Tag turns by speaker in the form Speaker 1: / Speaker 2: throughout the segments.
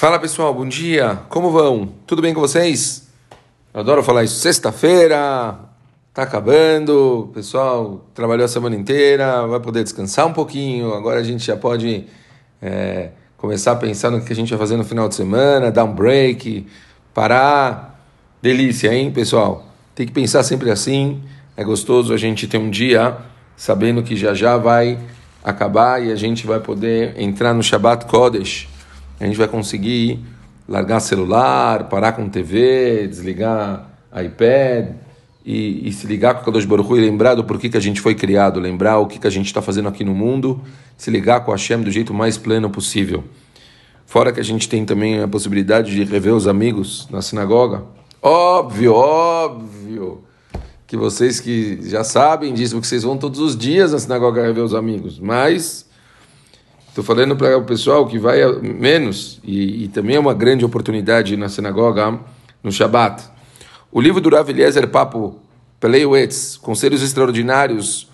Speaker 1: Fala pessoal, bom dia, como vão? Tudo bem com vocês? Eu adoro falar isso. Sexta-feira, tá acabando, o pessoal trabalhou a semana inteira, vai poder descansar um pouquinho. Agora a gente já pode é, começar a pensar no que a gente vai fazer no final de semana, dar um break, parar. Delícia, hein, pessoal? Tem que pensar sempre assim. É gostoso a gente ter um dia sabendo que já já vai acabar e a gente vai poder entrar no Shabbat Kodesh a gente vai conseguir largar celular, parar com TV, desligar iPad e, e se ligar com o Kadosh Baruch e lembrar do porquê que a gente foi criado, lembrar o que, que a gente está fazendo aqui no mundo, se ligar com a Hashem do jeito mais pleno possível. Fora que a gente tem também a possibilidade de rever os amigos na sinagoga. Óbvio, óbvio que vocês que já sabem disso, porque vocês vão todos os dias na sinagoga rever os amigos, mas Estou falando para o pessoal que vai menos, e, e, também é uma grande oportunidade na sinagoga no Shabat. O livro do Rav Eliezer Papo Peleiwetz, Conselhos Extraordinários,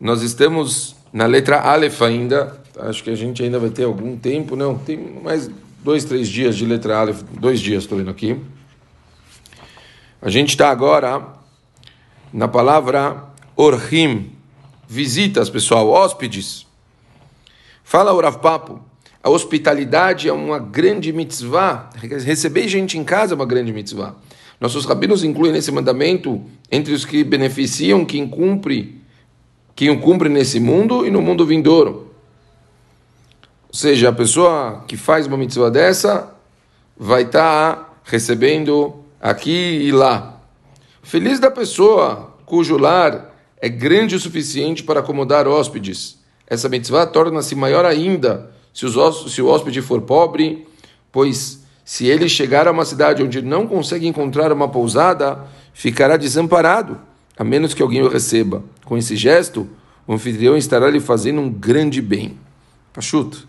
Speaker 1: nós estamos na letra Aleph ainda, acho que a gente ainda vai ter algum tempo, não, tem mais dois, três dias de letra Aleph, dois dias estou lendo aqui. A gente está agora na palavra Orhim, visitas, pessoal, hóspedes. Fala o Rav Papo, a hospitalidade é uma grande mitzvah, receber gente em casa é uma grande mitzvah. Nossos rabinos incluem nesse mandamento entre os que beneficiam quem cumpre, quem o cumpre nesse mundo e no mundo vindouro. Ou seja, a pessoa que faz uma mitzvah dessa vai estar tá recebendo aqui e lá. Feliz da pessoa cujo lar é grande o suficiente para acomodar hóspedes essa mitzvah torna-se maior ainda se, os, se o hóspede for pobre, pois se ele chegar a uma cidade onde não consegue encontrar uma pousada, ficará desamparado, a menos que alguém o receba. Com esse gesto, o anfitrião estará lhe fazendo um grande bem. Pachuto.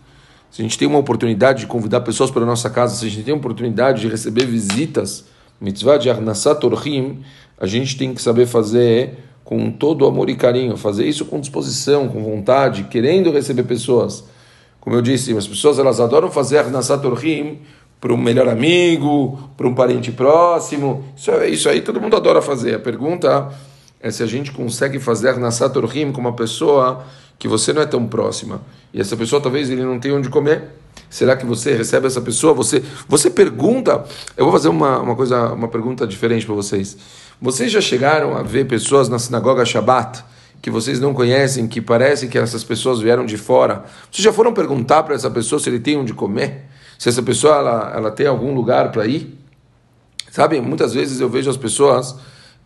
Speaker 1: Se a gente tem uma oportunidade de convidar pessoas para a nossa casa, se a gente tem uma oportunidade de receber visitas, mitzvah de Arnasat Orhim, a gente tem que saber fazer com todo amor e carinho, fazer isso com disposição, com vontade, querendo receber pessoas. Como eu disse, as pessoas elas adoram fazer Nasat Orhim para um melhor amigo, para um parente próximo. Isso, é, isso aí todo mundo adora fazer. A pergunta é se a gente consegue fazer Nasat Orhim com uma pessoa que você não é tão próxima. E essa pessoa talvez ele não tenha onde comer. Será que você recebe essa pessoa? Você, você pergunta. Eu vou fazer uma, uma coisa, uma pergunta diferente para vocês. Vocês já chegaram a ver pessoas na sinagoga Shabbat que vocês não conhecem, que parece que essas pessoas vieram de fora? Vocês já foram perguntar para essa pessoa se ele tem onde comer? Se essa pessoa ela, ela tem algum lugar para ir? Sabe, muitas vezes eu vejo as pessoas,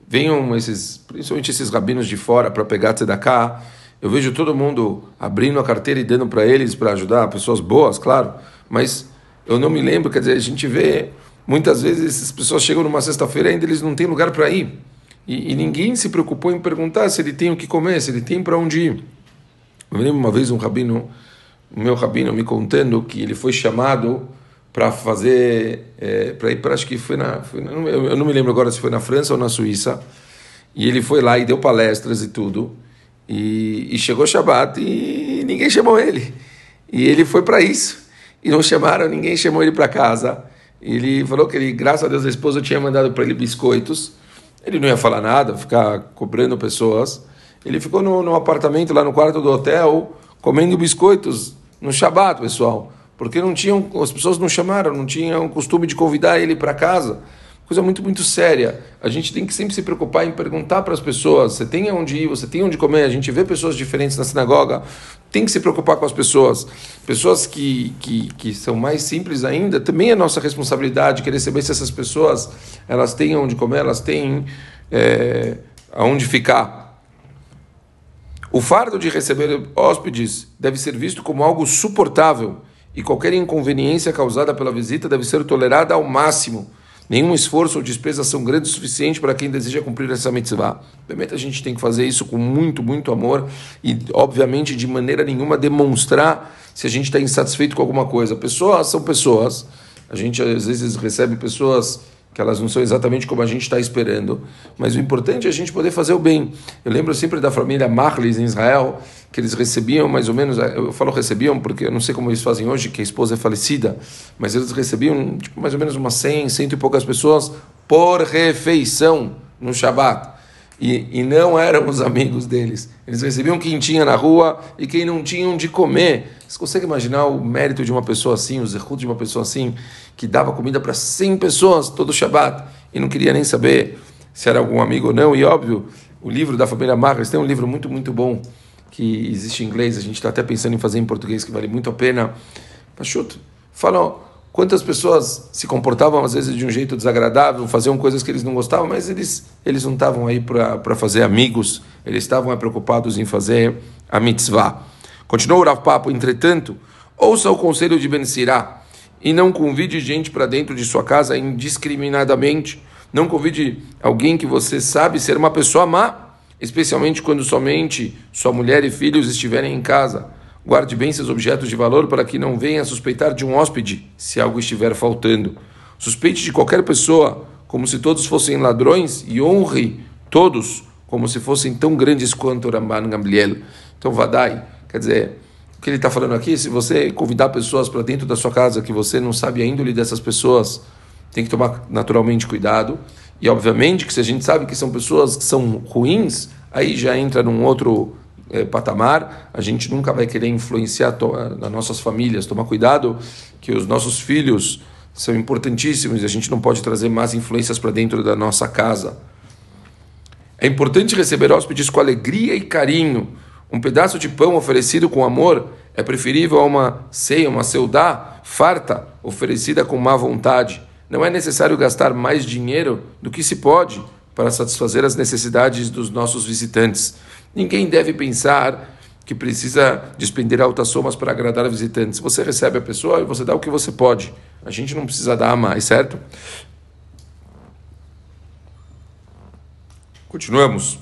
Speaker 1: venham esses, principalmente esses rabinos de fora para pegar tzedakah, eu vejo todo mundo abrindo a carteira e dando para eles para ajudar, pessoas boas, claro, mas eu não me lembro, quer dizer, a gente vê Muitas vezes essas pessoas chegam numa sexta-feira e ainda eles não têm lugar para ir. E, e, ninguém se preocupou em perguntar se ele tem o que comer, se ele tem para onde ir. Eu lembro uma vez um rabino, o meu rabino me contando que ele foi chamado para fazer, é, para ir para, acho que foi na, foi na, eu não me lembro agora se foi na França ou na Suíça, e ele foi lá e deu palestras e tudo, e, e chegou Shabat e ninguém chamou ele. E ele foi para isso, e não chamaram, ninguém chamou ele para casa. Ele falou que ele, graças a Deus, a esposa tinha mandado para ele biscoitos. Ele não ia falar nada, ficar cobrando pessoas. Ele ficou no, no apartamento, lá no quarto do hotel, comendo biscoitos no Shabat, pessoal. Porque não tinham, as pessoas não chamaram, não tinham costume de convidar ele para casa coisa muito, muito séria. A gente tem que sempre se preocupar em perguntar para as pessoas: você tem onde ir, você tem onde comer. A gente vê pessoas diferentes na sinagoga, tem que se preocupar com as pessoas. Pessoas que, que, que são mais simples ainda, também é nossa responsabilidade querer saber se essas pessoas elas têm onde comer, elas têm é, aonde ficar. O fardo de receber hóspedes deve ser visto como algo suportável e qualquer inconveniência causada pela visita deve ser tolerada ao máximo. Nenhum esforço ou despesa são grandes o suficiente para quem deseja cumprir essa mitzvah. Obviamente a gente tem que fazer isso com muito, muito amor e, obviamente, de maneira nenhuma demonstrar se a gente está insatisfeito com alguma coisa. Pessoas são pessoas. A gente às vezes recebe pessoas que elas não são exatamente como a gente está esperando, mas o importante é a gente poder fazer o bem. Eu lembro sempre da família Marlis em Israel, que eles recebiam mais ou menos, eu falo recebiam porque eu não sei como eles fazem hoje, que a esposa é falecida, mas eles recebiam tipo, mais ou menos umas 100, cento e poucas pessoas por refeição no Shabat. E, e não eram os amigos deles. Eles recebiam quem tinha na rua e quem não tinham de comer. Você consegue imaginar o mérito de uma pessoa assim, o zerruto de uma pessoa assim, que dava comida para 100 pessoas todo Shabat e não queria nem saber se era algum amigo ou não? E óbvio, o livro da família Marcos tem um livro muito, muito bom que existe em inglês, a gente está até pensando em fazer em português, que vale muito a pena. Pachuto, falam quantas pessoas se comportavam às vezes de um jeito desagradável, faziam coisas que eles não gostavam, mas eles, eles não estavam aí para fazer amigos, eles estavam preocupados em fazer a mitzvah. Continuou o Rav Papo, entretanto, ouça o conselho de Ben Sirá e não convide gente para dentro de sua casa indiscriminadamente. Não convide alguém que você sabe ser uma pessoa má, especialmente quando somente sua mulher e filhos estiverem em casa. Guarde bem seus objetos de valor para que não venha suspeitar de um hóspede se algo estiver faltando. Suspeite de qualquer pessoa como se todos fossem ladrões e honre todos como se fossem tão grandes quanto Ramban Gamliel. Então, Vadai, quer dizer, o que ele está falando aqui, se você convidar pessoas para dentro da sua casa que você não sabe a índole dessas pessoas, tem que tomar naturalmente cuidado. E, obviamente, que se a gente sabe que são pessoas que são ruins, aí já entra num outro é, patamar, a gente nunca vai querer influenciar nas nossas famílias. Tomar cuidado que os nossos filhos são importantíssimos e a gente não pode trazer mais influências para dentro da nossa casa. É importante receber hóspedes com alegria e carinho. Um pedaço de pão oferecido com amor é preferível a uma ceia, uma seudá farta, oferecida com má vontade. Não é necessário gastar mais dinheiro do que se pode para satisfazer as necessidades dos nossos visitantes. Ninguém deve pensar que precisa despender altas somas para agradar visitantes. Você recebe a pessoa e você dá o que você pode. A gente não precisa dar mais, certo? Continuamos.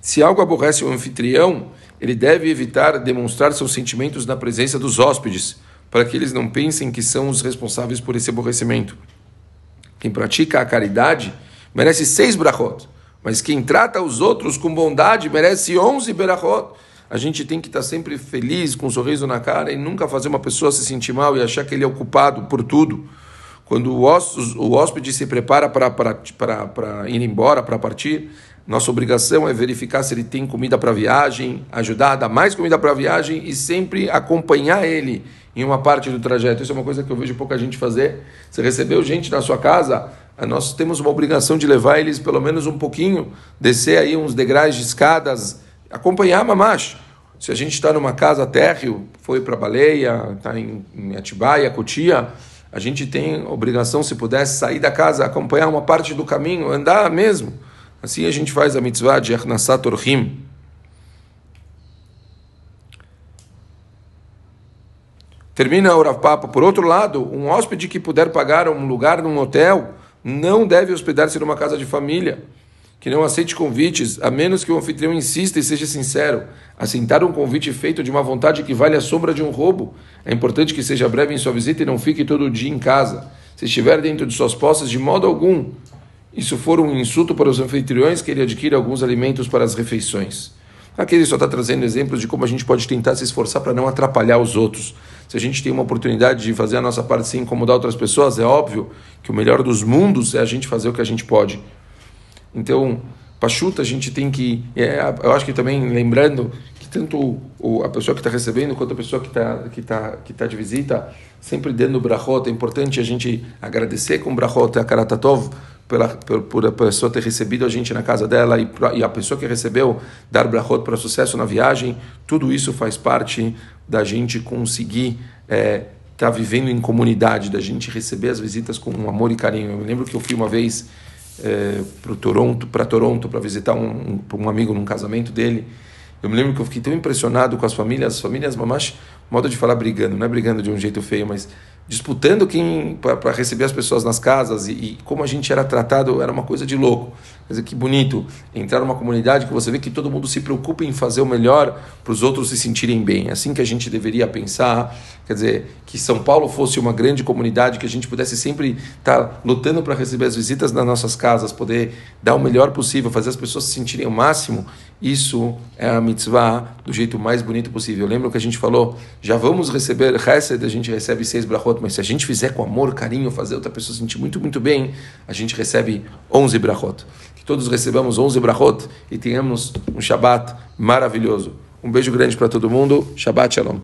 Speaker 1: Se algo aborrece o anfitrião, ele deve evitar demonstrar seus sentimentos na presença dos hóspedes, para que eles não pensem que são os responsáveis por esse aborrecimento. Quem pratica a caridade merece seis brachot mas quem trata os outros com bondade merece 11 berachot. A gente tem que estar sempre feliz, com um sorriso na cara e nunca fazer uma pessoa se sentir mal e achar que ele é ocupado por tudo. Quando o hóspede se prepara para ir embora, para partir, nossa obrigação é verificar se ele tem comida para viagem, ajudar a dar mais comida para viagem e sempre acompanhar ele em uma parte do trajeto. Isso é uma coisa que eu vejo pouca gente fazer. Você recebeu gente na sua casa, nós temos uma obrigação de levar eles pelo menos um pouquinho, descer aí uns degraus de escadas, acompanhar a mamash. Se a gente está numa casa térreo, foi para Baleia, está em, em Atibaia, Cotia, a gente tem obrigação, se pudesse, sair da casa, acompanhar uma parte do caminho, andar mesmo. Assim a gente faz a mitzvah de Ernasat Orhim. Termina Urav Papa. Por outro lado, um hóspede que puder pagar um lugar num hotel não deve hospedar-se numa casa de família, que não aceite convites, a menos que o anfitrião insista e seja sincero. Aceitar um convite feito de uma vontade que vale a sombra de um roubo. É importante que seja breve em sua visita e não fique todo dia em casa. Se estiver dentro de suas posses, de modo algum. Isso for um insulto para os anfitriões, que ele adquira alguns alimentos para as refeições. Aqui ele só está trazendo exemplos de como a gente pode tentar se esforçar para não atrapalhar os outros. Se a gente tem uma oportunidade de fazer a nossa parte sem incomodar outras pessoas, é óbvio que o melhor dos mundos é a gente fazer o que a gente pode. Então, Pachuta, a gente tem que. É, eu acho que também lembrando que tanto o, a pessoa que está recebendo quanto a pessoa que está que tá, que tá de visita, sempre dando brachot, é importante a gente agradecer com brachot a Karatatov pela, por, a pessoa ter recebido a gente na casa dela e, e a pessoa que recebeu dar brachot para sucesso na viagem, tudo isso faz parte da gente conseguir estar é, tá vivendo em comunidade, da gente receber as visitas com amor e carinho. Eu me lembro que eu fui uma vez é, para Toronto, para Toronto, para visitar um, um, um, amigo num casamento dele. Eu me lembro que eu fiquei tão impressionado com as famílias, as famílias, mamães, modo de falar brigando, não é brigando de um jeito feio, mas disputando quem para receber as pessoas nas casas e, e, como a gente era tratado era uma coisa de louco. Quer dizer, que bonito entrar numa comunidade que você vê que todo mundo se preocupa em fazer o melhor para os outros se sentirem bem. É assim que a gente deveria pensar. Quer dizer, que São Paulo fosse uma grande comunidade, que a gente pudesse sempre estar tá lutando para receber as visitas nas nossas casas, poder dar o melhor possível, fazer as pessoas se sentirem o máximo. Isso é a mitzvah do jeito mais bonito possível. Lembra que a gente falou? Já vamos receber Hesed, a gente recebe seis brachot, mas se a gente fizer com amor, carinho, fazer outra pessoa se sentir muito, muito bem, a gente recebe onze brachot. Que todos recebamos onze brachot e tenhamos um Shabat maravilhoso. Um beijo grande para todo mundo. Shabbat Shalom.